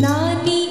Nani.